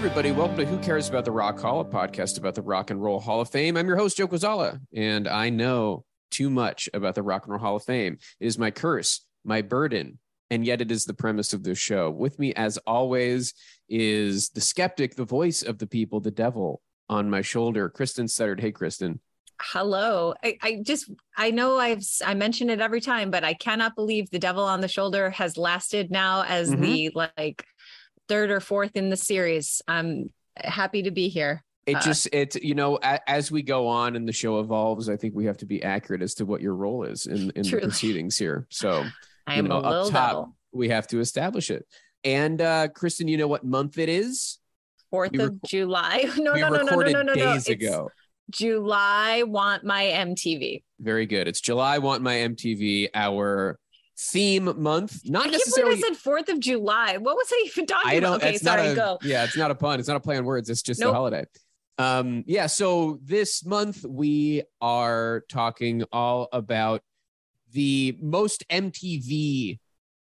Everybody. Welcome to Who Cares About the Rock Hall, a podcast about the Rock and Roll Hall of Fame. I'm your host, Joe Quazala, and I know too much about the Rock and Roll Hall of Fame. It is my curse, my burden, and yet it is the premise of this show. With me, as always, is the skeptic, the voice of the people, the devil on my shoulder, Kristen Suttard. Hey, Kristen. hello I, I just i know i've i mention it every time but i cannot believe the devil on the shoulder has lasted now as Mhm. the like third or fourth in the series i'm happy to be here It Uh, just, it, you know, a, as we go on and the show evolves, I think we have to be accurate as to what your role is in, in the proceedings here. So, i you am know, a little up top, we have to establish it. And uh Kristen, you know what month it is? fourth we of reco- july no no no no no no no no days It's ago. july want my mtv Very good. It's July Want My MTV, our theme month. Not i necessarily. i said fourth of july what was i even talking I don't. about okay sorry a, go Yeah, it's not a pun. It's not a play on words. It's just a holiday. Um, yeah. So this month we are talking all about the most MTV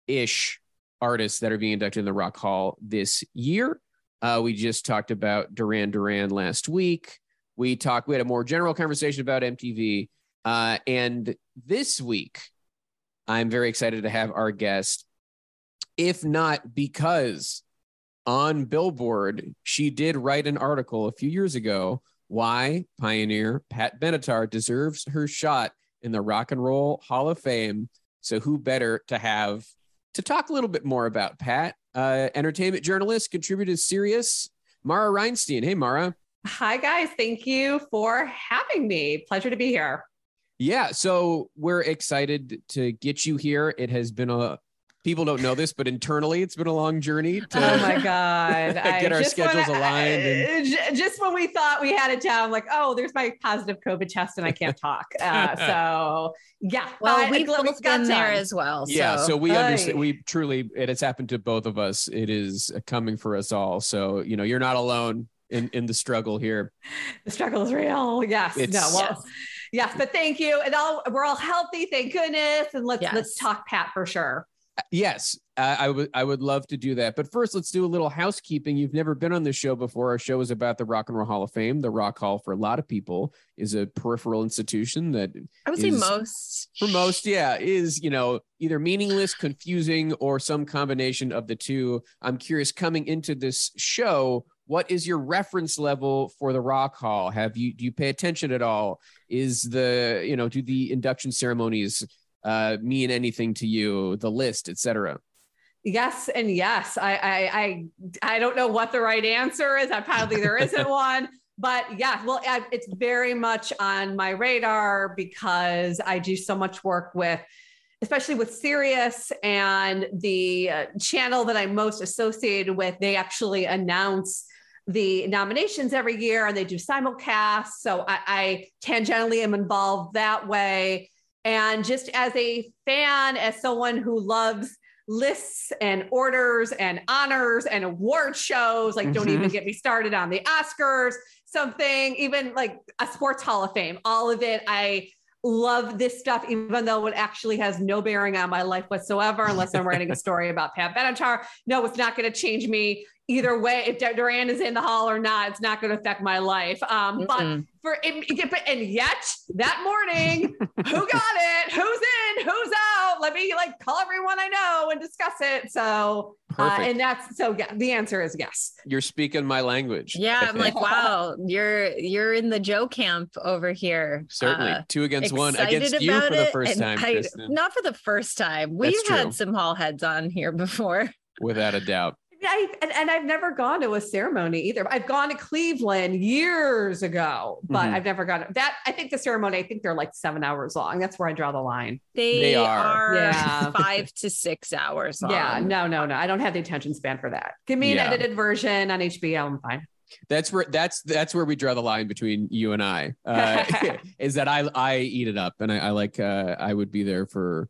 ish artists that are being inducted in the Rock Hall this year. Uh, we just talked about Duran Duran last week. We talked. We had a more general conversation about MTV, uh, and this week I'm very excited to have our guest. If not because on Billboard, she did write an article a few years ago why pioneer Pat Benatar deserves her shot in the Rock and Roll Hall of Fame. So, who better to have to talk a little bit more about Pat? Uh, entertainment journalist, contributor to Sirius, Mara Reinstein. Hey, Mara. Hi, guys. Thank you for having me. Pleasure to be here. Yeah, so we're excited to get you here. It has been a people don't know this, but internally, it's been a long journey to oh my God. Get our just schedules wanna- aligned and- just when we thought we had it down, like, oh, there's my positive COVID test and I can't talk. Uh, so, yeah. well we've glad we both got been there done. as well yeah so we understand we truly it has happened to both of us it is coming for us all so you know you're not alone in in the struggle here The struggle is real. Yes. It's- no. Well, yes. Yes, but thank you. And all we're all healthy. Thank goodness. And let's Yes. let's talk Pat for sure. yes uh, i would i would love to do that but first let's do a little housekeeping you've never been on this show before our show is about the rock and roll hall of fame the rock hall for a lot of people is a peripheral institution that i would say most for most yeah is you know either meaningless confusing or some combination of the two i'm curious coming into this show what is your reference level for the rock hall have you do you pay attention at all is the you know do the induction ceremonies uh mean anything to you the list etc Yes and yes. I I I, I don't know what the right answer is. I probably there isn't one. But yeah, well, I, it's very much on my radar because I do so much work with, especially with Sirius and the uh, channel that I'm most associated with. They actually announce the nominations every year and they do simulcasts. So I, I tangentially am involved that way. And just as a fan, as someone who loves lists and orders and honors and award shows. Like, don't Mhm. even get me started on the Oscars, something, even like a sports hall of fame, all of it. I love this stuff, even though it actually has no bearing on my life whatsoever, unless I'm writing a story about Pat Benatar. No, it's not going to change me either way. If Duran is in the hall or not, it's not going to affect my life. Um, but for and yet that morning, who got it? Who's in? Who's out? Let me like call everyone I know and discuss it. So, uh, Perfect. and that's so yeah, the answer is yes. You're speaking my language. Yeah, I I'm like, wow, you're you're in the Joe camp over here. certainly Uh, two against one excited against you about for the first time, I- not for the first time. We've had some hall heads on here before. without a doubt. I, and, and I've never gone to a ceremony either. I've gone to Cleveland years ago, but Mhm. I've never gone to that. I think the ceremony, I think they're like seven hours long. That's where I draw the line. They, They are. are, Yeah. five to six hours long. Yeah, no, no, no. I don't have the attention span for that. Give me an Yeah. edited version on HBO. I'm fine. That's where that's that's where we draw the line between you and I. Uh, is that I I eat it up and I, I like uh, I would be there for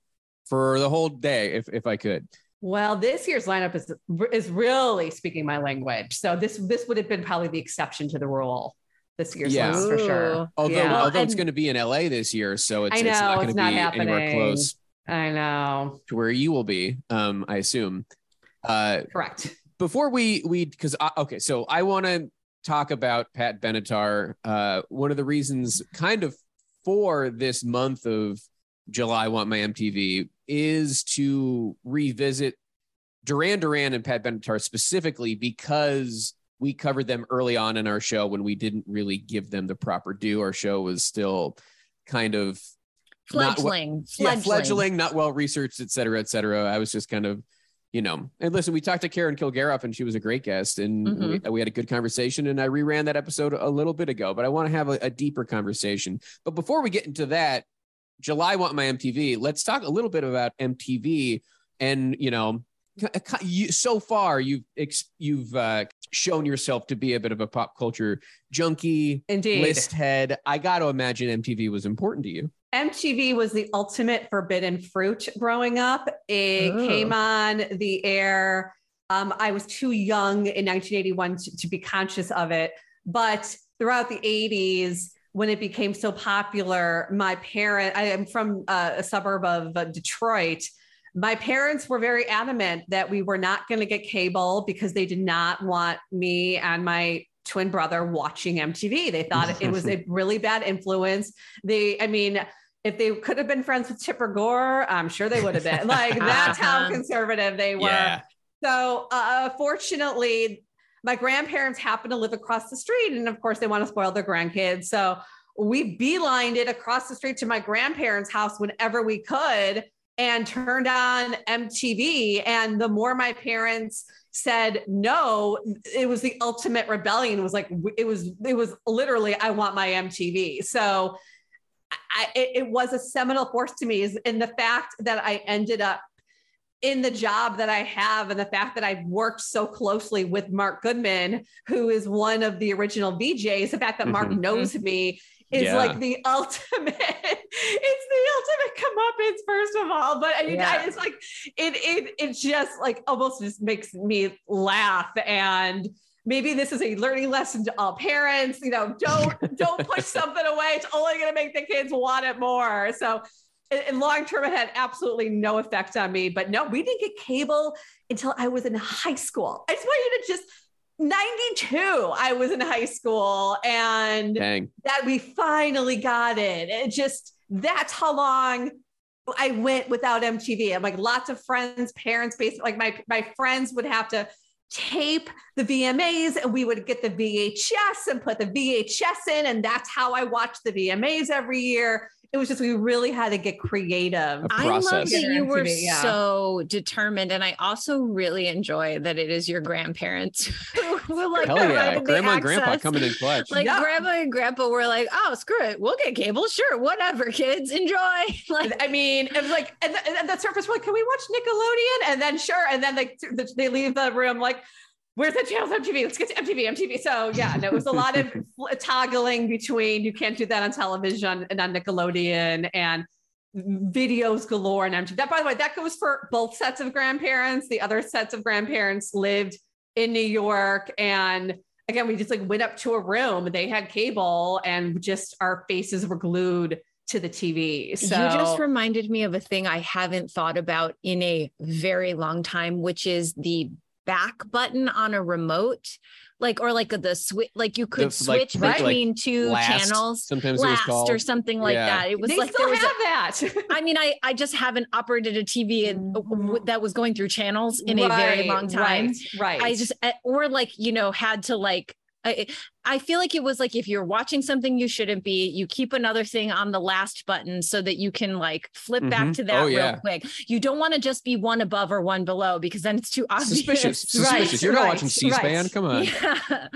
for the whole day if if I could. Well, this year's lineup is is really speaking my language. So this this would have been probably the exception to the rule this year's Yeah. list for sure. Ooh. Although Yeah. although it's going to be in LA this year, so it's, I it's not going to be not anywhere close I know. to where you will be. Um, I assume. Uh, Correct. before we we because okay so i want to talk about pat benatar uh one of the reasons kind of for this month of july want my mtv is to revisit duran duran and pat benatar specifically because we covered them early on in our show when we didn't really give them the proper due our show was still kind of not Fledgling. yeah, Fledgling. fledgling, not well researched, et cetera, et cetera. I was just kind of, you know, and listen, we talked to Karen Kilgariff and she was a great guest and we, mm-hmm. we had a good conversation. And I reran that episode a little bit ago, but I want to have a, a deeper conversation. But before we get into that, July want my MTV. Let's talk a little bit about MTV and, you know, c- c- you, so far you've you've uh, shown yourself to be a bit of a pop culture junkie, Indeed. list head. I got to imagine MTV was important to you. MTV was the ultimate forbidden fruit growing up. It Oh. came on the air. Um, I was too young in 1981 to, to be conscious of it. But throughout the 80s, when it became so popular, my parent, I am from uh, a suburb of uh, Detroit. My parents were very adamant that we were not going to get cable because they did not want me and my twin brother watching MTV. They thought it was a really bad influence. They, I mean, if they could have been friends with Tipper Gore, I'm sure they would have been. Like that's how conservative they were. So, uh, fortunately, my grandparents happen to live across the street, and of course, they want to spoil their grandkids. So we beelined it across the street to my grandparents' house whenever we could, and turned on MTV. And the more my parents said no, it was the ultimate rebellion. It was like it was it was literally I want my MTV. So. I, it, it was a seminal force to me is in the fact that I ended up in the job that I have and the fact that I've worked so closely with Mark Goodman, who is one of the original VJs, the fact that Mark Mhm. knows me is Yeah. like the ultimate, it's the ultimate comeuppance, first of all. But I mean, Yeah. I, it's like, it, it, it just like almost just makes me laugh. And maybe this is a learning lesson to all parents, you know, don't, don't push something away. It's only going to make the kids want it more. So in, long term, it had absolutely no effect on me. But no, we didn't get cable until I was in high school. I just want you to just 92, I was in high school and Dang. that we finally got it. It just, that's how long I went without MTV. I'm like lots of friends, parents, basically like my, my friends would have to tape the VMAs and we would get the VHS and put the VHS in. And that's how I watched the VMAs every year. It was just, we really had to get creative. I love that you were MTV, yeah. so determined, and I also really enjoy that it is your grandparents who will like Hell yeah. Grandma and grandpa coming in clutch. Like Yeah. grandma and grandpa were like, "Oh, screw it, we'll get cable, sure, whatever, kids, enjoy." Like, I mean, it was like, and the, and the surface were like, can we watch Nickelodeon? And then sure. And then they, they leave the room like, where's the channels MTV? Let's get to MTV, MTV. So yeah, no, it was a lot of toggling between, you can't do that on television and on Nickelodeon and videos galore on MTV. That, by the way, that goes for both sets of grandparents. The other sets of grandparents lived in New York and again, we just like went up to a room. They had cable, and just our faces were glued to the TV. So you just reminded me of a thing I haven't thought about in a very long time, which is the back button on a remote like or like the switch like you could The, switch like, between two Last, channels Sometimes it was last called. or something like Yeah. that it was they like still there was a, that. I mean, I I just haven't operated a TV in, that was going through channels in a very long time. Right. right. I just eh, or like you know had to like I, I feel like it was like if you're watching something you shouldn't be, you keep another thing on the last button so that you can like flip back Mhm. to that Oh, real yeah. quick. You don't want to just be one above or one below because then it's too obvious. Suspicious. Right, Suspicious. You're not right, watching C-SPAN. right. Come on. Yeah.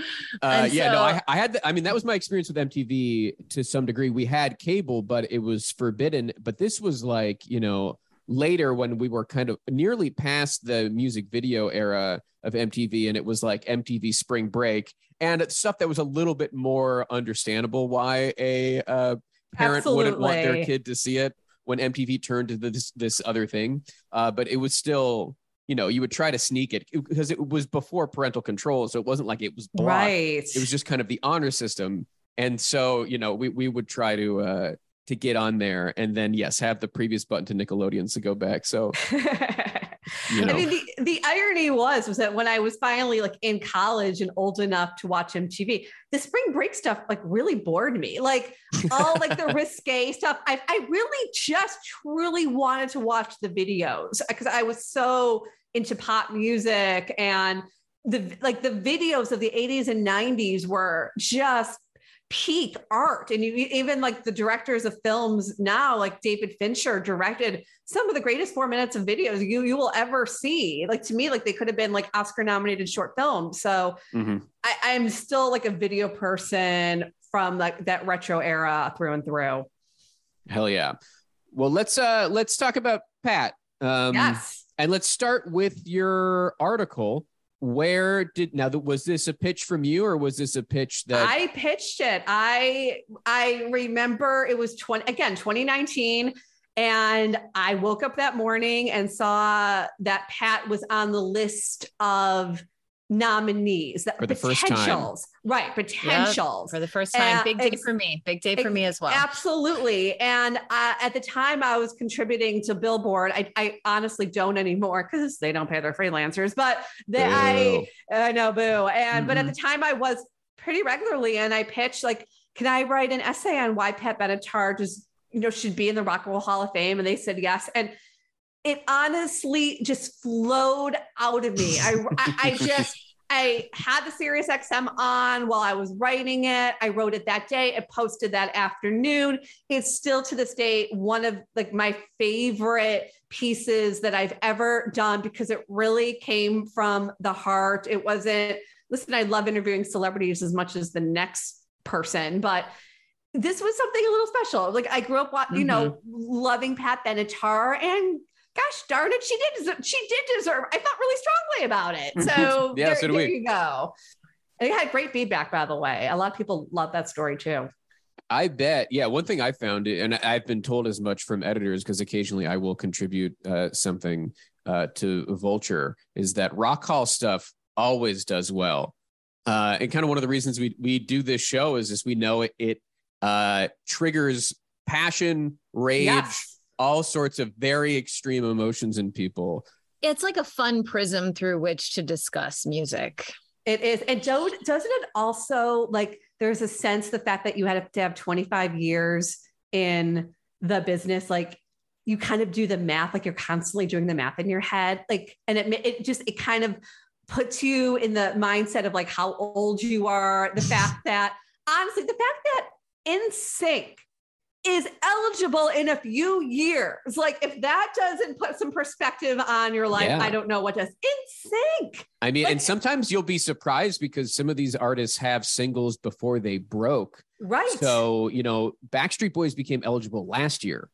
Uh, yeah, no, I, I had, the, I mean, that was my experience with MTV to some degree. We had cable, but it was forbidden. But this was like, you know, later when we were kind of nearly past the music video era of MTV, and it was like MTV Spring Break and stuff that was a little bit more understandable why a uh, parent wouldn't want their kid to see it when MTV turned to this this other thing. Uh, but it was still. You know, you would try to sneak it because it was before parental control, so it wasn't like it was blocked right. it was just kind of the honor system and so you know we, we would try to uh to get on there and then yes have the previous button to nickelodeons to go back so you know I mean, the, the irony was was that when I was finally like in college and old enough to watch MTV, the spring break stuff like really bored me. Like all like the risque stuff. I, I really just truly wanted to watch the videos because I was so into pop music and the like the videos of the 80s and 90s were just peak art. And you even like the directors of films now like david fincher directed some of the greatest four minutes of videos you you will ever see. Like to me like they could have been like oscar nominated short films. So mhm. I, i'm still like a video person from like that retro era through and through. Hell yeah. Well let's uh let's talk about pat. Um yes. and let's start with your article where did now was this a pitch from you or was this a pitch that I pitched it. I I remember it was 20 again 2019 and I woke up that morning and saw that Pat was on the list of nominees that For the first time. potentials. Right, potentials. for the first time. Uh, big day for me. Big day for me as well. Absolutely. And uh, at the time I was contributing to Billboard. I, I honestly don't anymore because they don't pay their freelancers, but they, I, I know, boo. And, but at the time I was pretty regularly and I pitched like, can I write an essay on why Pat Benatar just, you know, should be in the Rock and Roll Hall of Fame? And they said yes. And it honestly just flowed out of me. I, I, I just, I had the Sirius XM on while I was writing it. I wrote it that day. It posted that afternoon. It's still to this day one of like my favorite pieces that I've ever done because it really came from the heart. It wasn't, listen, I love interviewing celebrities as much as the next person, but this was something a little special. Like I grew up, you know, mm-hmm. loving Pat Benatar and gosh darn it, she did deserve, she did deserve. I felt really strongly about it. So Yeah, there, so there you go. And it had great feedback, by the way. A lot of people love that story too. I bet. Yeah. One thing I found, and I've been told as much from editors, because occasionally I will contribute uh, something uh, to Vulture, is that Rock Hall stuff always does well. Uh, and kind of one of the reasons we, we do this show is just we know it, it uh, triggers passion, rage, Yes. All sorts of very extreme emotions in people. it's like a fun prism through which to discuss music. It is. And don't, doesn't it also like there's a sense the fact that you had to have 25 years in the business, like you kind of do the math, like you're constantly doing the math in your head. Like, and it, it just, it kind of puts you in the mindset of like how old you are. The fact that, honestly, the fact that in sync is eligible in a few years. Like, if that doesn't put some perspective on your life, Yeah. I don't know what does. In sync. I mean, Like- and sometimes you'll be surprised because some of these artists have singles before they broke. Right. So, you know, Backstreet Boys became eligible last year.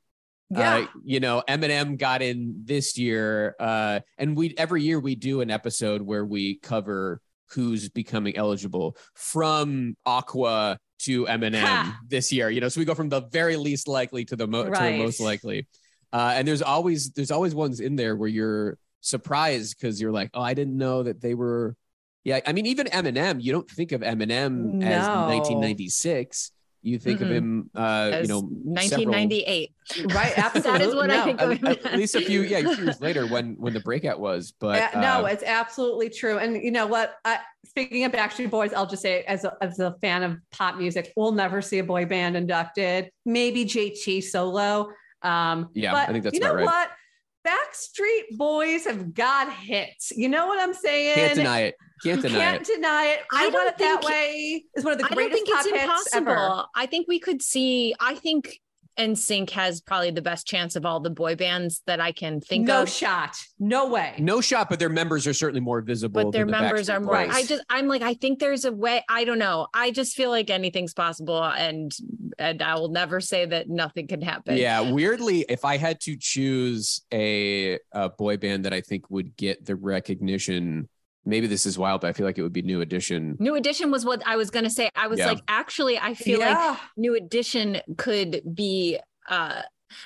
yeah. Uh, you know, Eminem got in this year, uh, and we every year we do an episode where we cover who's becoming eligible from Aqua to Eminem Ha. this year. You know, so we go from the very least likely to the, mo- to the most likely. Uh, and there's always there's always ones in there where you're surprised because you're like, oh, I didn't know that they were. Yeah, I mean, even Eminem, you don't think of Eminem as 1996. You think of Mhm. him, uh, you know, 1998. Right. Absolutely. That is what I think of him. at, at least a few, yeah, a few years later when when the breakout was. But Yeah, no, uh, it's absolutely true. And you know what? I, speaking of Backstreet Boys, I'll just say, as a, as a fan of pop music, we'll never see a boy band inducted. Maybe JT solo. Um, Yeah, but I think that's you know right. what? Backstreet Boys have got hits. You know what I'm saying? can't deny it. Can't deny can't it. deny it. I I, want don't it that think- way. Is one of the I don't think it's pop hits ever. impossible. I think we could see. I think NSYNC has probably the best chance of all the boy bands that I can think no of. No shot. No way. No shot, but their members are certainly more visible. but their the members Backstreet are more. Boys. I just, I'm like, I think there's a way. I don't know. I just feel like anything's possible, and and I will never say that nothing can happen. Yeah, weirdly, if I had to choose a, a boy band that I think would get the recognition, maybe this is wild, but I feel like it would be New Edition. New Edition was what I was gonna say. I was Yeah. like, actually, I feel like. New Edition could be. uh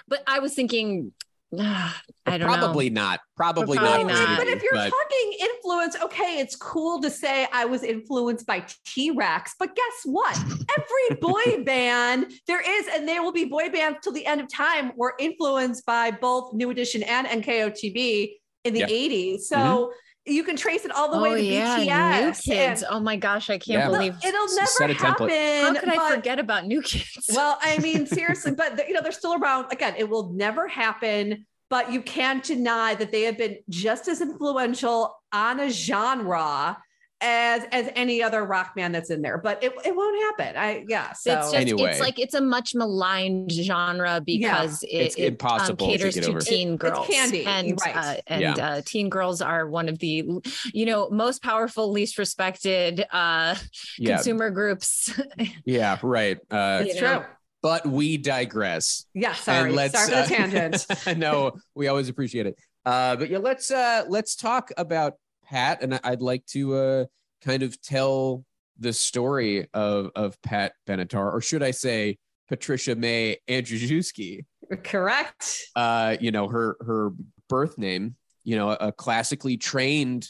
But I was thinking, I don't Probably know. not. Probably, Probably not. not. But if you're but- talking influence, okay, it's cool to say I was influenced by T Rex, but guess what? Every boy band there is, and there will be boy bands till the end of time, were influenced by both New Edition and NKOTB in the Yeah. 80s. So Mm-hmm. You can trace it all the oh way to yeah, BTS. New Kids. and- Oh my gosh, I can't Yeah. believe. It'll Set never a template. happen. How could I forget about New Kids? well, I mean, seriously, but you know, they're still around. Again, it will never happen, but you can't deny that they have been just as influential on a genre as as any other rock man that's in there. But it, it won't happen. I yeah. So it's just Anyway. it's like it's a much maligned genre because It's it, it, um, impossible to caters get to teen It- it's girls candy, and right. uh, and Yeah. uh, teen girls are one of the you know most powerful least respected uh yeah, consumer groups yeah, right. Uh, it's you know. true. but we digress. Yeah, sorry. And let's, sorry for the uh, tangent. no, we always appreciate it. Uh, but yeah, let's uh, let's talk about Pat, and I'd like to uh, kind of tell the story of of Pat Benatar, or should I say Patricia May Andrzejewski. Correct. Uh, you know her her birth name. You know, a classically trained,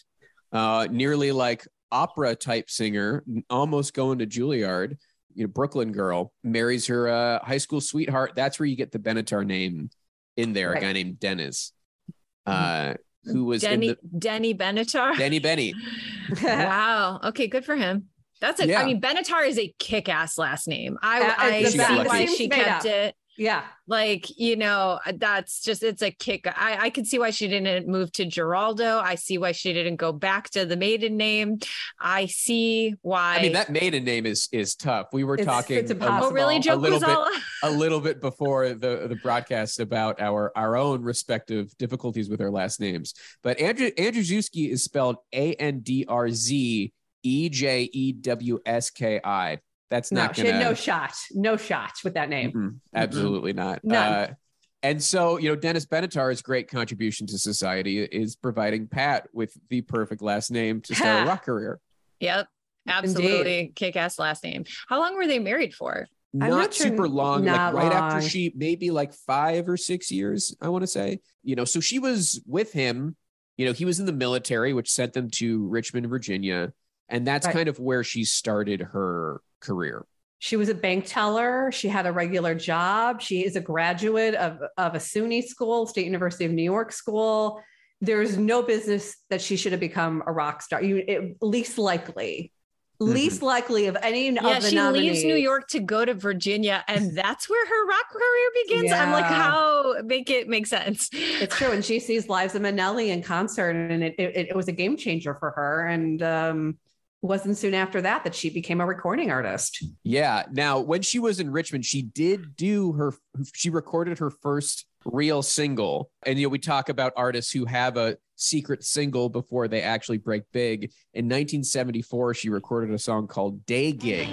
uh, nearly like opera type singer, almost going to Juilliard. You know, Brooklyn girl marries her uh, high school sweetheart. That's where you get the Benatar name in there. A guy named Dennis, uh, who was Denny in Denny Benatar Denny Benny. wow okay good for him that's a I Yeah. mean Benatar is a kick-ass last name I Uh, I see best. why she kept up. it yeah. like you know uh, that's just it's a kick i i can see why she didn't move to Giraldo i see why she didn't go back to the maiden name i see why I mean, that maiden name is is tough. We were It's- talking it's a- impossible. oh really a little bit- a little bit before the the broadcast about our our own respective difficulties with our last names. But Andrew Andrzejewski is spelled A N D R Z E J E W S K I. That's not she gonna had no shot. No shot with that name. Mm-mm, absolutely not. None. Uh, and so, you know, Dennis Benatar's great contribution to society is providing Pat with the perfect last name to start a rock career. yep absolutely kick-ass last name how long were they married for not, not sure- super long not like right long. after she maybe like five or six years i want to say you know so she was with him you know he was in the military which sent them to richmond virginia and that's Right. kind of where she started her career She was a bank teller. She had a regular job. She is a graduate of, of a SUNY school, State University of New York school. There's no business that she should have become a rock star. You it, least likely, least likely of any yeah of the she nominees. leaves new york to go to virginia and that's where her rock career begins i'm like how make it make sense It's true, and she sees Liza Minnelli in concert, and it, it, it was a game changer for her. And um, wasn't soon after that that she became a recording artist. yeah. Now when she was in richmond she did do her she recorded her first real single. And you know we talk about artists who have a secret single before they actually break big. In 1974 she recorded a song called day gig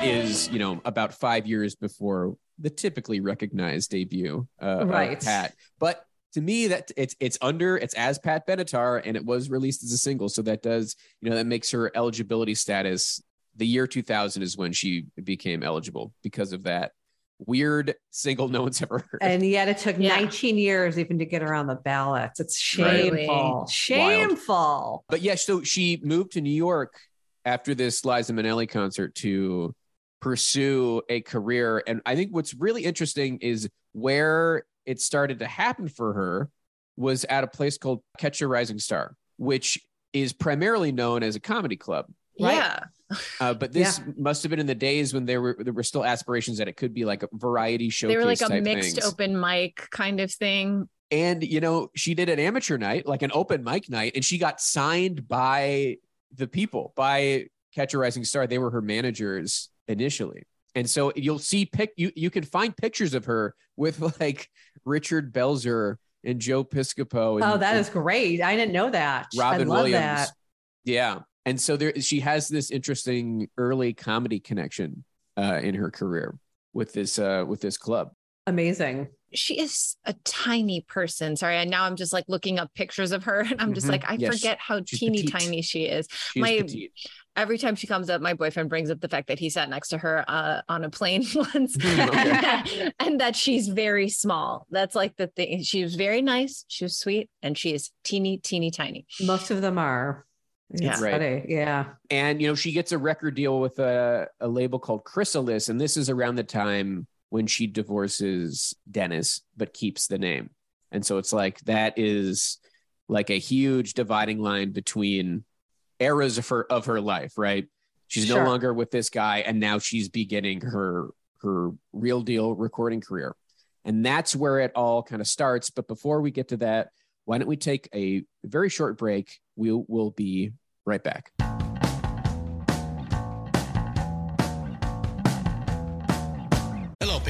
that is you know about five years before the typically recognized debut uh, Right. of pat but to me that it's it's under it's as pat benatar and it was released as a single so that does you know that makes her eligibility status the year 2000 is when she became eligible because of that weird single no one's ever heard. And yet it took Yeah. 19 years even to get her on the ballots. It's Right. shameful. Shameful. But yeah, so she moved to New York after this Liza Minnelli concert to pursue a career. And I think what's really interesting is where it started to happen for her was at a place called Catch a Rising Star, which is primarily known as a comedy club. Right. Yeah. Uh, but this must have been in the days when there were there were still aspirations that it could be like a variety show. They were like a mixed things. open mic kind of thing. And you know, she did an amateur night, like an open mic night, and she got signed by the people, by Catch a Rising Star. They were her managers initially. And so you'll see pic you you can find pictures of her with like Richard Belzer and Joe Piscopo and, Oh, that is great. I didn't know that. Robin I love Williams. that. Yeah. And so there she has this interesting early comedy connection uh, in her career with this uh, with this club. Amazing. She is a tiny person. Sorry, and now I'm just like looking up pictures of her, and I'm just Mhm. like, I Yes, forget how she's teeny petite. tiny she is. She's My- petite. Every time she comes up, my boyfriend brings up the fact that he sat next to her uh, on a plane once, Okay. and that she's very small. That's like the thing. She was very nice. She was sweet, and she is teeny, teeny, tiny. Most of them are. Yeah. It's Right. funny. Yeah. and you know she gets a record deal with a, a label called chrysalis and this is around the time when she divorces dennis but keeps the name. And so it's like that is like a huge dividing line between eras of her of her life right? She's no longer with this guy and now she's beginning her her real deal recording career. And that's where it all kind of starts. But before we get to that why don't we take a very short break? We will be right back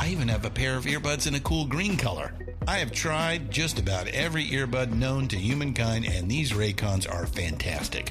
I even have a pair of earbuds in a cool green color. I have tried just about every earbud known to humankind, and these Raycons are fantastic.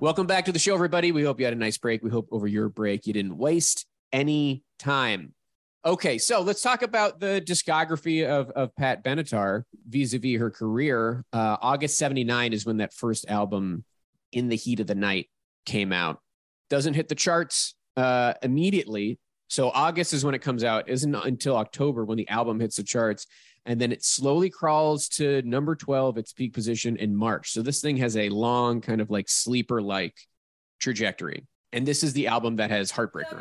Welcome back to the show, everybody. We hope you had a nice break. We hope over your break you didn't waste any time. Okay, so let's talk about the discography of, of Pat Benatar vis-a-vis her career. Uh, August 79 is when that first album, In the Heat of the Night, came out. Doesn't hit the charts uh, immediately. So August is when it comes out. Isn't until October when the album hits the charts. And then it slowly crawls to number 12, its peak position in March. So this thing has a long kind of like sleeper like trajectory. And this is the album that has Heartbreaker.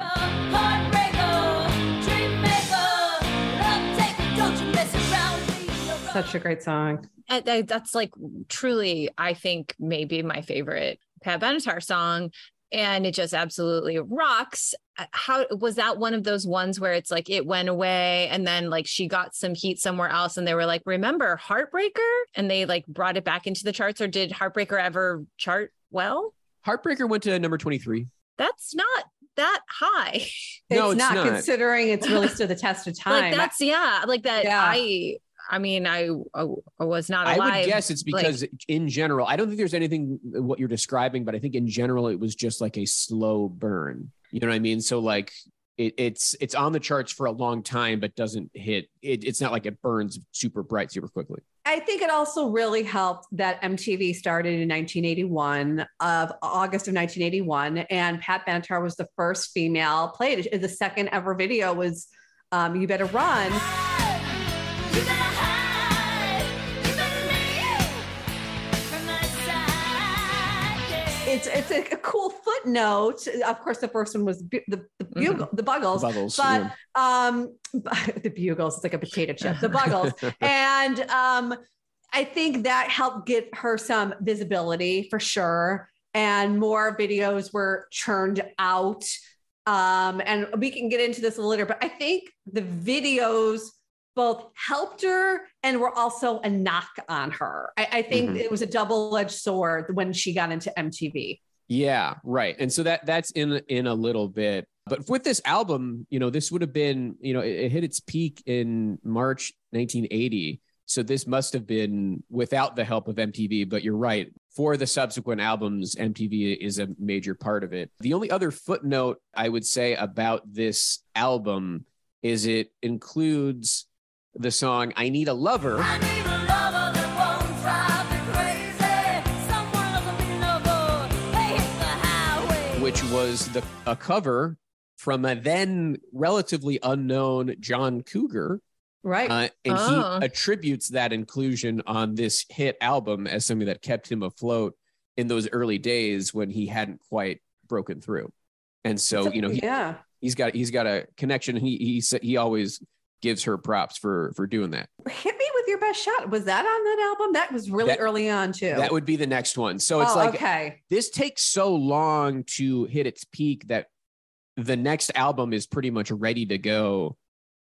Such a great song. I- I- that's like truly, I think, maybe my favorite Pat Benatar song. And it just absolutely rocks. Uh, How was that one of those ones where it's like it went away and then like she got some heat somewhere else and they were like, remember Heartbreaker? And they like brought it back into the charts, or did Heartbreaker ever chart well? Heartbreaker went to number 23. That's not that high. No, it's, it's not, not. considering it's really stood the test of time. Like that's yeah, like that. Yeah. I I mean, I, I I was not alive. I would guess it's like- because in general, I don't think there's anything what you're describing, but I think in general it was just like a slow burn. You know what I mean? So like it, it's it's on the charts for a long time, but doesn't hit. It, it's not like it burns super bright super quickly. I think it also really helped that MTV started in 1981 of August of 1981, and Pat Benatar was the first female played. The second ever video was um, "You Better Run." You better It's a, a cool footnote. Of course, the first one was bu- the the, bugle, the Buggles, Buggles, but yeah. um, the Bugles. It's like a potato chip. The Buggles, and um, I think that helped get her some visibility for sure, and more videos were churned out. Um, and we can get into this a little later, but I think the videos both helped her and were also a knock on her. I, I think Mhm. it was a double-edged sword when she got into MTV. Yeah, right. And so that that's in in a little bit. But with this album, you know, this would have been, you know, it, it hit its peak in March 1980. So this must have been without the help of MTV, but you're right. For the subsequent albums, MTV is a major part of it. The only other footnote I would say about this album is it includes the song I Need a Lover. Was the a cover from a then relatively unknown John Cougar. Right. Uh, and Oh. he attributes that inclusion on this hit album as something that kept him afloat in those early days when he hadn't quite broken through. And so, you know, he, yeah. he's got he's got a connection. He he he always gives her props for for doing that. Hit me with your best shot. Was that on that album? That was really That- early on too. That would be the next one. So it's oh, like okay. this takes so long to hit its peak that the next album is pretty much ready to go.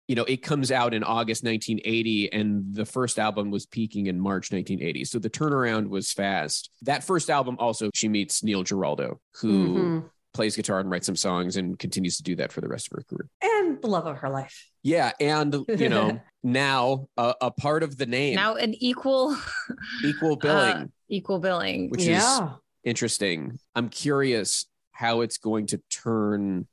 You know, it comes out in August 1980, and the first album was peaking in March 1980. So the turnaround was fast. That first album also, she meets Neil Giraldo, who Mhm. Plays guitar and writes some songs and continues to do that for the rest of her career. And the love of her life. Yeah. And, you know, now a, a part of the name, Now an equal equal billing, uh, equal billing. which is interesting. I'm curious how it's going to turn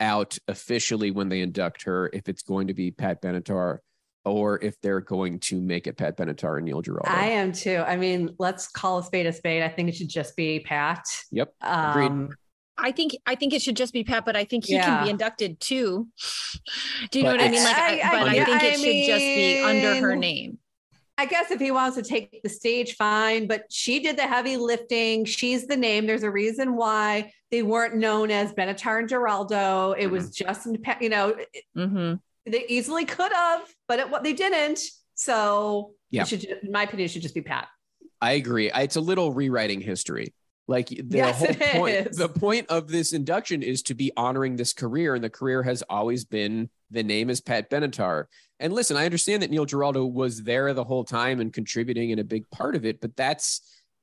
out officially when they induct her, if it's going to be Pat Benatar or if they're going to make it Pat Benatar and Neil Giraldo. I am too. I mean, let's call a spade a spade. I think it should just be Pat. Yep. Agreed. Um, I think I think it should just be Pat, but I think he Yeah. can be inducted too. Do you know what I mean? Like, I, I- but I- I, think I it should just be under her name. I guess if he wants to take the stage, fine. But she did the heavy lifting. She's the name. There's a reason why they weren't known as Benatar and Giraldo. It was just, you know, hmm they easily could have, but it, what they didn't. So Yeah. should, in my opinion, it should just be Pat. I agree. I- It's a little rewriting history. Like the Yes, whole point, is. the point of this induction is to be honoring this career, and the career has always been the name is Pat Benatar. And listen, I understand that Neil Giraldo was there the whole time and contributing in a big part of it, but that's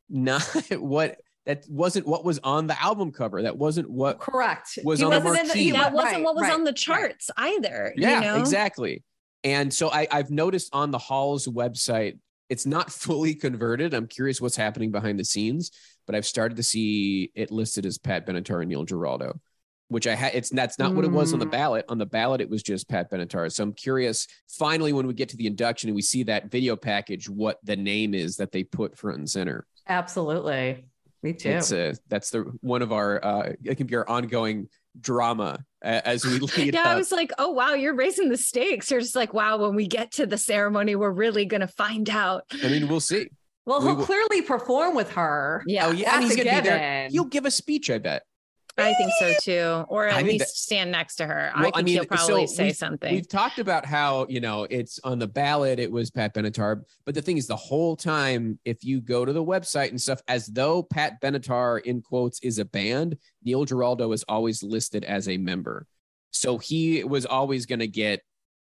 not what that wasn't what was on the album cover. That wasn't what Correct. Was He on the wasn't in marquee. he That wasn't right, what was right, on the right. charts either. Yeah, you know? exactly. And so I, I've noticed on the Hall's website, it's not fully converted. I'm curious what's happening behind the scenes, but I've started to see it listed as Pat Benatar and Neil Giraldo, which I had. It's that's not what it was on the Mm. ballot. On the ballot, it was just Pat Benatar. So I'm curious. Finally, when we get to the induction and we see that video package, what the name is that they put front and center. Absolutely. Me too. It's uh that's the one of our uh, it can be our ongoing drama as we lead Yeah, up. I was like, oh wow, you're raising the stakes. You're just like, wow, when we get to the ceremony, we're really gonna find out. I mean, we'll see. well, we he'll will- clearly perform with her. Yeah, Oh yeah, and he's gonna be there. He'll give a speech, I bet. I think so too. Or I at least that- stand next to her. Well, I I think mean, he'll probably so say something. We've talked about how you know it's on the ballot. It was Pat Benatar, but the thing is, the whole time, if you go to the website and stuff, as though Pat Benatar in quotes is a band, Neil Giraldo is always listed as a member. So he was always going to get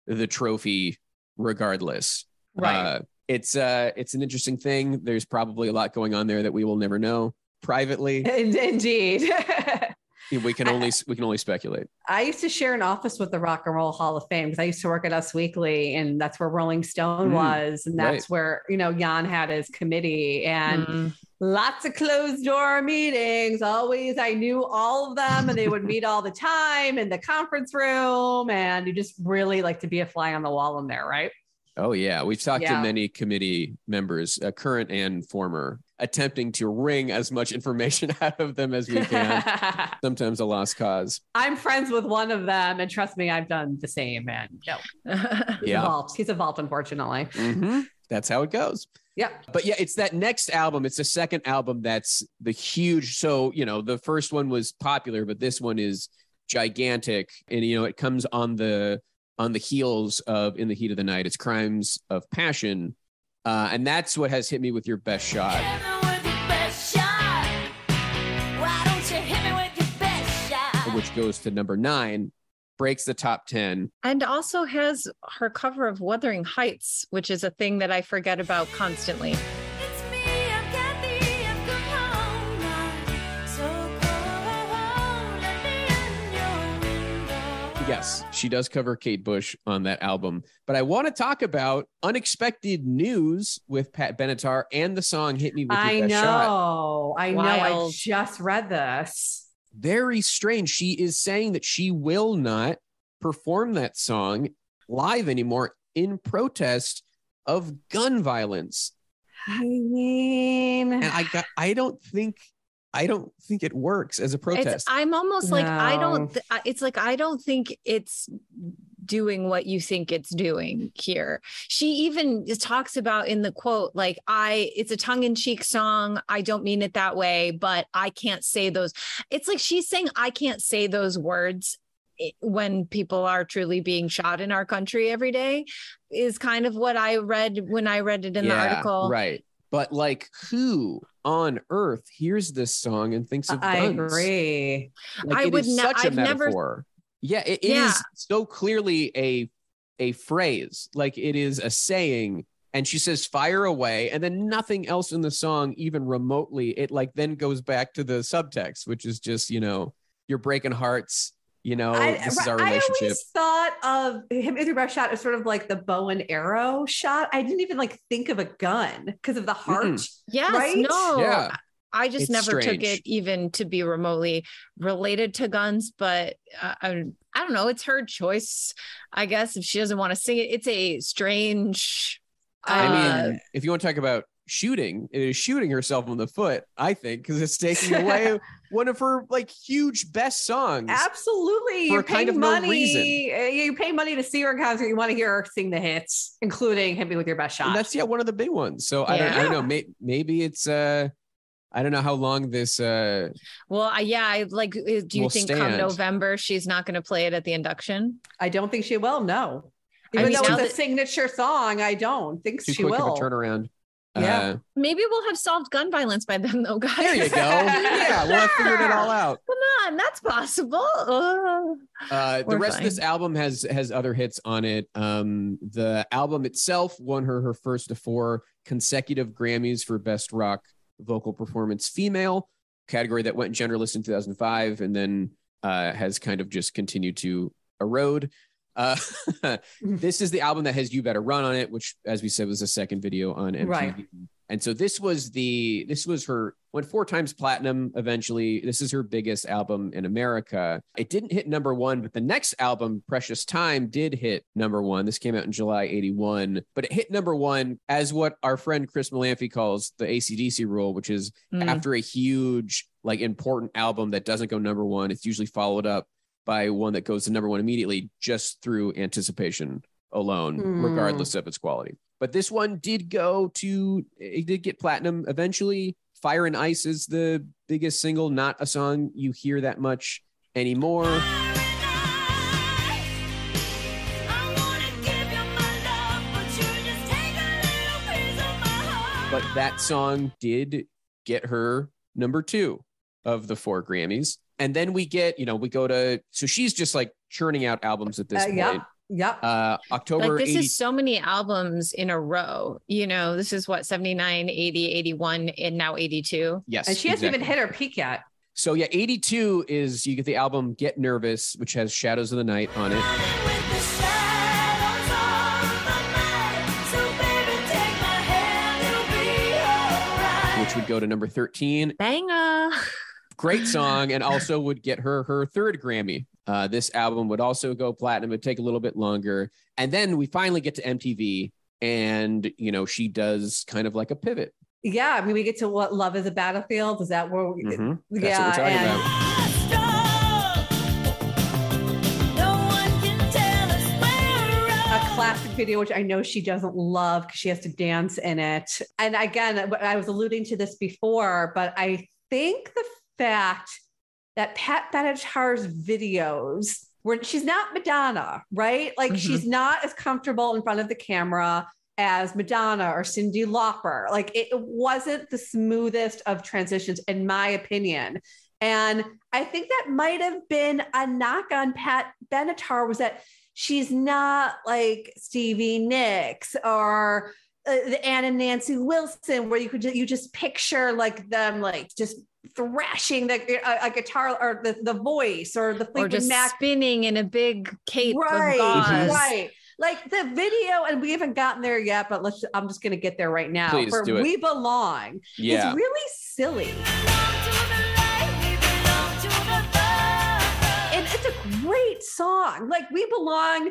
the trophy regardless. Right. Uh, it's uh, it's an interesting thing. There's probably a lot going on there that we will never know privately. Indeed. we can only we can only speculate. I used to share an office with the Rock and Roll Hall of Fame because I used to work at Us Weekly, and that's where Rolling Stone Mm, was, and that's right. where you know Jan had his committee, and Mm. lots of closed door meetings. Always, I knew all of them, and they would meet all the time in the conference room. And you just really like to be a fly on the wall in there, right? Oh yeah, we've talked Yeah. to many committee members, uh, current and former, attempting to wring as much information out of them as we can. Sometimes a lost cause. I'm friends with one of them, and trust me, I've done the same. And no, he's Yeah. evolved. He's evolved, unfortunately. Mhm. That's how it goes. Yep. But yeah, it's that next album. It's the second album that's the huge. So, you know, the first one was popular, but this one is gigantic. And, you know, it comes on the on the heels of In the Heat of the Night. It's Crimes of Passion. Uh, and that's what has hit me with your best shot. Which goes to number nine, breaks the top 10. and also has her cover of Wuthering Heights, which is a thing that I forget about constantly. Yes, she does cover Kate Bush on that album. But I want to talk about unexpected news with Pat Benatar and the song Hit Me With Your I Best Shot. I know. I know. I just read this. Very strange. She is saying that she will not perform that song live anymore in protest of gun violence. I mean, And I got I don't think I don't think it works as a It's, protest. I'm almost like I don't. th- It's like I don't think it's doing what you think it's doing here. She even talks about in the quote like I. It's a tongue in cheek song. I don't mean it that way, but I can't say those. It's like she's saying I can't say those words eh, when people are truly being shot in our country every day is kind of what I read when I read it in the article. Right. But like who on earth hears this song and thinks of I guns? agree. Like, I would is ne- such a I've never- metaphor. Yeah, it it is Yeah. so clearly a a phrase, like it is a saying. And she says "fire away," and then nothing else in the song, even remotely. It like then goes back to the subtext, which is just you know you're breaking hearts. You know I, this is our I relationship. always thought of him with your best shot as sort of like the bow and arrow shot. I didn't even like think of a gun because of the heart. Mm-mm. Yes, Right? no. Yeah. I just It's never took it even to be remotely related to guns, but uh, I, I don't know. It's her choice, I guess. If she doesn't want to sing it, it's a strange. I uh, mean, if you want to talk about shooting, it is shooting herself in the foot. I think because it's taking away one of her like huge best songs. Absolutely. For You're kind paying of no money. reason. uh, You pay money to see her in concert. You want to hear her sing the hits, including Hit Me With Your Best Shot. And that's yeah one of the big ones. So I don't I don't know. May, maybe it's uh I don't know how long this uh well, I, yeah, I like. uh, Do you Will think come. November she's not going to play it at the induction? I don't think she will. No. I Even mean, though now it's a that- signature song, I don't think too she quick will. of a turnaround. Yeah. Uh, Maybe we'll have solved gun violence by then, though, guys. there you go. yeah, we'll have figured it all out. Come on, that's possible. Uh, the rest of this album has has other hits on it. Um, the album itself won her her first of four consecutive Grammys for Best Rock Vocal Performance Female, category that went genderless in 2005, and then uh, has kind of just continued to erode. Uh, this is the album that has "You Better Run" on it, which, as we said, was the second video on MTV. Right. And so this was the this was her went four times platinum eventually. This is her biggest album in America. It didn't hit number 1, but the next album Precious Time did hit number 1. This came out in July 81, but it hit number 1 as what our friend Chris Molanphy calls the ACDC rule, which is Mm. after a huge like important album that doesn't go number 1, it's usually followed up by one that goes to number 1 immediately just through anticipation alone Hmm. regardless of its quality. But this one did go to it did get platinum eventually. Fire and Ice is the biggest single, not a song you hear that much anymore. But that song did get her number two of the four Grammys. And then we get, you know, we go to so she's just like churning out albums at this Uh, point. yep. Yep. Uh October like this 80 is so many albums in a row you know this is what 79 80 81 and now 82 Yes. and she hasn't even hit her peak yet. So yeah, 82 is you get the album Get Nervous, which has Shadows of the Night on it. which which would go to number 13. Banger. Great song, and also would get her her third Grammy. Uh, this album would also go platinum. It'd take a little bit longer, and then we finally get to MTV, and you know she does kind of like a pivot. Yeah, I mean, we get to what love is a battlefield. Is that where? We, Mhm. That's yeah, what we're talking and- about. a classic video, which I know she doesn't love because she has to dance in it. And again, I was alluding to this before, but I think the fact that Pat Benatar's videos were she's not Madonna, right? Like Mhm. she's not as comfortable in front of the camera as Madonna or Cyndi Lauper. Like it wasn't the smoothest of transitions, in my opinion. And I think that might have been a knock on Pat Benatar was that she's not like Stevie Nicks or uh, the Ann and Nancy Wilson, where you could you just picture like them like just thrashing the a, a guitar or the, the voice or the or Fleetwood just Mac spinning in a big cape right, of gauze. Mhm. right. Like the video, and we haven't gotten there yet, but let's. I'm just going to get there right now. Please For do it. "We Belong" Yeah. is really silly, and it's a great song. Like "We Belong,"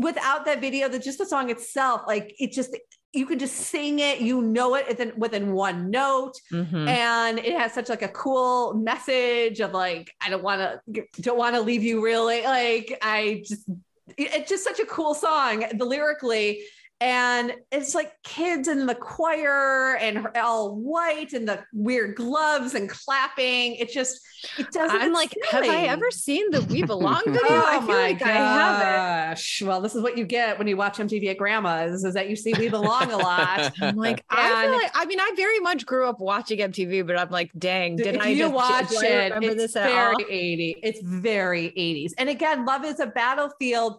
without that video, that just the song itself, like it just you can just sing it. You know it within within one note Mhm. and it has such like a cool message of like i don't want to don't want to leave you really like i just it's just such a cool song the lyrically and it's like kids in the choir and all white and the weird gloves and clapping it just it doesn't I'm like, have I ever seen the We Belong video? Oh I feel my like I haven't. gosh. Well, this is what you get when you watch MTV at grandma's is that you see We Belong a lot. I'm like, I feel like, I mean, I very much grew up watching MTV, but I'm like, dang, did I you just watch I it, remember it's this at very all? 80. It's very 80s. And again, Love is a Battlefield,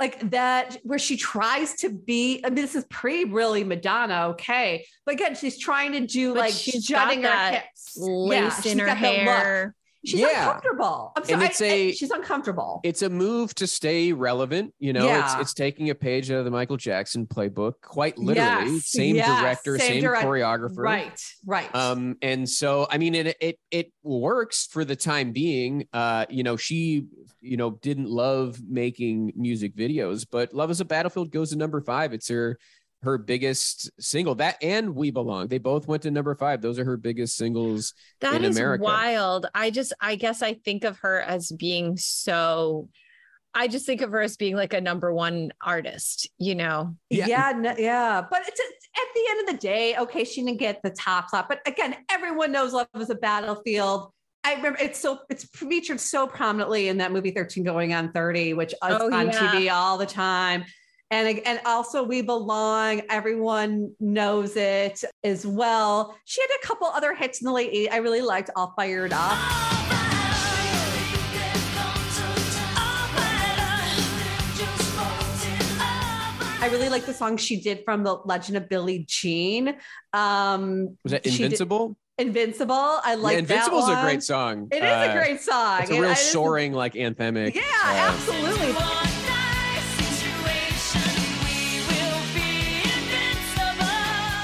like that, where she tries to be. I mean, this is pre really Madonna, okay. But again, she's trying to do But like she's got jutting her hips. Lace Yeah, she's in her got the look. hair. She's Yeah. uncomfortable. I'm And sorry. it's I- I- a- she's uncomfortable. it's a move to stay relevant. You know, Yeah. it's it's taking a page out of the Michael Jackson playbook, quite literally. Yes, Same yes, director, same same, direct- choreographer. right, right. Um, and so I mean it it it works for the time being. Uh, you know, she you know didn't love making music videos, but Love is a Battlefield goes to number five. It's her her biggest single. That and We Belong. They both went to number five. Those are her biggest singles. That in is America. wild. I just, I guess I think of her as being so, I just think of her as being like a number one artist, you know? Yeah. Yeah, no- yeah. But it's at the end of the day, okay, she didn't get the top slot. But again, everyone knows Love is a Battlefield. I remember it's so it's featured so prominently in that movie 13 Going on 30, which is Oh, on yeah. TV all the time. And, and also We Belong, everyone knows it as well. She had a couple other hits in the late 80s. I really liked All Fired Up. I really like the song she did from the Legend of Billie Jean. Um, Was that she did- Invincible? Invincible. I like yeah, that Invincible's a great song. It is Uh, a great song. It's a And real I soaring, like anthemic. Yeah, uh, absolutely.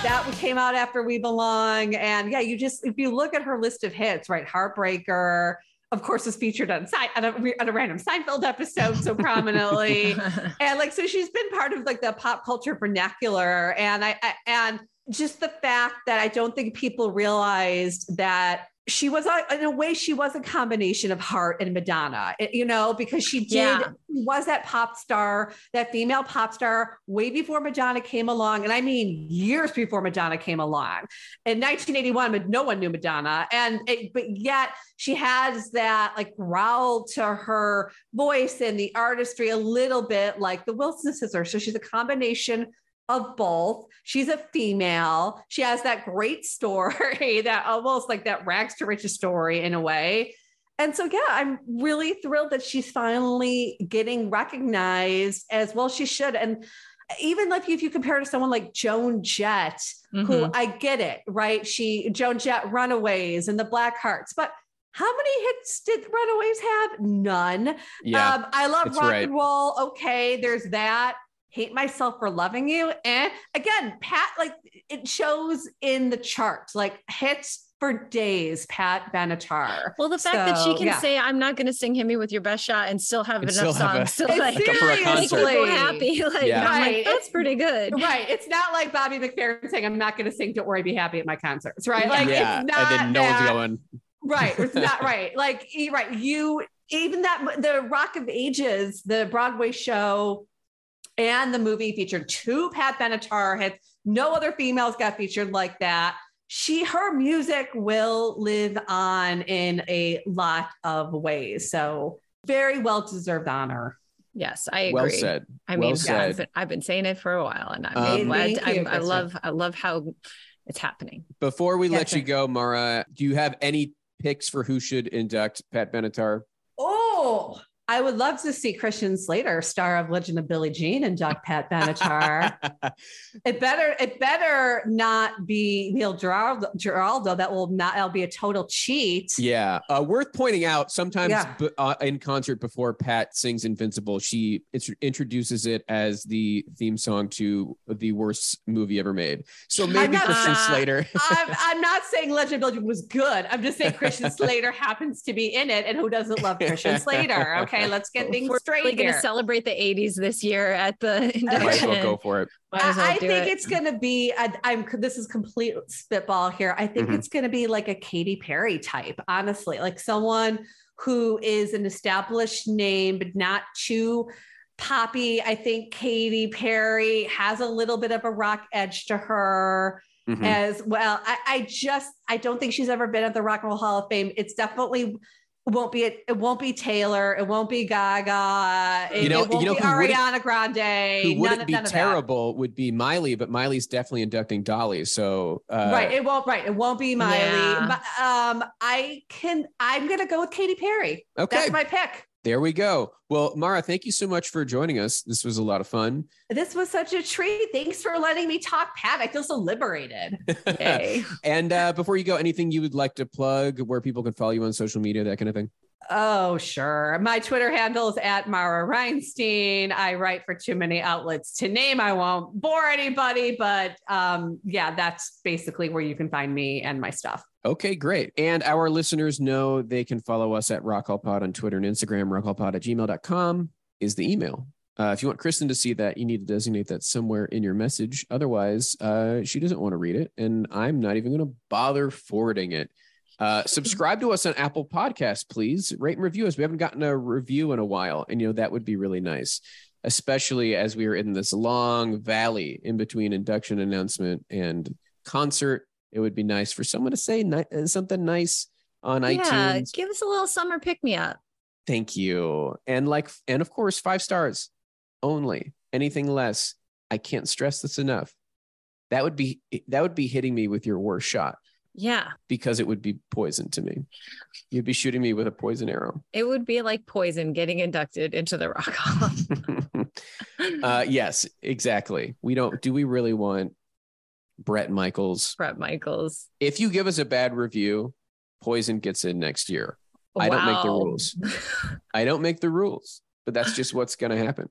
That came out after We Belong, and yeah, you just if you look at her list of hits, right? Heartbreaker, of course, is featured on, Sein- on, a, on a random Seinfeld episode so prominently. and like so she's been part of like the pop culture vernacular and I, I and just the fact that i don't think people realized that she was a, in a way she was a combination of heart and madonna eh, you know because she did Yeah. was that pop star that female pop star way before madonna came along and i mean years before madonna came along in 1981 but no one knew madonna and it, but yet she has that like growl to her voice and the artistry a little bit like the Wilson sisters. So she's a combination of both. She's a female. She has that great story, that almost like that rags to riches story in a way. And so, yeah, I'm really thrilled that she's finally getting recognized as well. She should. And even if you, if you compare to someone like Joan Jett, who Mhm. I get it, right? She, Joan Jett, Runaways and the Black Hearts. But how many hits did Runaways have? None. yeah. Um, I love rock right. and roll. Okay, there's that. Hate Myself for Loving You. And again, Pat, like it shows in the charts, like hits for days, Pat Benatar. Well, the fact that she can yeah. say, I'm not going to sing Hit Me With Your Best Shot and still have And enough still have songs a- to like, It's for a make concert. people happy. Like, Yeah. Right. like, that's pretty good. Right. It's not like Bobby McFerrin saying, I'm not going to sing Don't Worry, Be Happy at my concerts, right? Like, yeah, it's not and then no that. one's going. Right. It's not right. Like, e- right. You, even that, the Rock of Ages, the Broadway show and the movie featured two Pat Benatar hits. No other females got featured like that. She, her music will live on in a lot of ways. So, very well deserved honor. Yes, I agree. Well said. I well mean, said. I've, been, I've been saying it for a while, and I'm Um, glad. I'm, I love, I love how it's happening. Before we let Gotcha. you go, Mara, do you have any picks for who should induct Pat Benatar? Oh, I would love to see Christian Slater, star of Legend of Billie Jean, and Doc Pat Benatar. it better, it better not be Neil Giraldo. Giraldo. That will not. That'll be a total cheat. yeah, uh, worth pointing out. Sometimes Yeah. b- uh, in concert before Pat sings "Invincible," she int- introduces it as the theme song to the worst movie ever made. So maybe not- Christian Uh, Slater. I'm, I'm not saying Legend of Billie Jean was good. I'm just saying Christian Slater happens to be in it, and who doesn't love Christian Slater? Okay, let's get things straight. We're straight really going to celebrate the 80s this year at the Might as induction. well go for it. Might as well I, I think it. it's going to be. I, I'm. This is complete spitball here. I think Mhm. it's going to be like a Katy Perry type. Honestly, like someone who is an established name, but not too poppy. I think Katy Perry has a little bit of a rock edge to her Mhm. as well. I, I just. I don't think she's ever been at the Rock and Roll Hall of Fame. It's definitely. Won't be it. It won't be Taylor. It won't be Gaga. It, You know- it won't you know be who wouldn't- Ariana Grande. Who wouldn't of- be none terrible would be Miley, but Miley's definitely inducting Dolly. So uh, right. It won't. Right. It won't be Miley. Yeah. But, um, I can. I'm gonna go with Katy Perry. Okay, That's my pick. There we go. Well, Mara, thank you so much for joining us. This was a lot of fun. This was such a treat. Thanks for letting me talk, Pat. I feel so liberated. And uh, before you go, anything you would like to plug, where people can follow you on social media, that kind of thing. Oh, sure. My Twitter handle is at Mara Reinstein. I write for too many outlets to name. I won't bore anybody, but um, yeah, that's basically where you can find me and my stuff. Okay, great. And our listeners know they can follow us at Rock Hall Pod on Twitter and Instagram. Rockhallpod at gmail.com is the email. Uh, if you want Kristen to see that, you need to designate that somewhere in your message. Otherwise, uh, she doesn't want to read it, and I'm not even going to bother forwarding it. Uh, subscribe to us on Apple Podcasts, please. Rate and review us. We haven't gotten a review in a while, and you know that would be really nice, especially as we are in this long valley in between induction announcement and concert. It would be nice for someone to say ni- uh, something nice on yeah, iTunes. give us a little summer pick me up. Thank you. And like, and of course, five stars only. Anything less, I can't stress this enough. That would be that would be hitting me with your worst shot Yeah, because it would be poison to me. You'd be shooting me with a poison arrow. it would be like poison getting inducted into the Rock Hall. uh, yes, exactly. We don't. Do we really want Bret Michaels? Bret Michaels. If you give us a bad review, poison gets in next year. I don't make the rules. I don't make the rules, but that's just what's going to happen.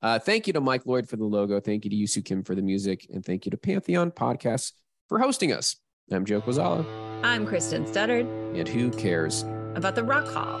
Uh, thank you to Mike Lloyd for the logo. Thank you to Yusu Kim for the music. And thank you to Pantheon Podcasts for hosting us. I'm Joe Quazala, I'm Kristen Studdard and who cares? about the Rock Hall.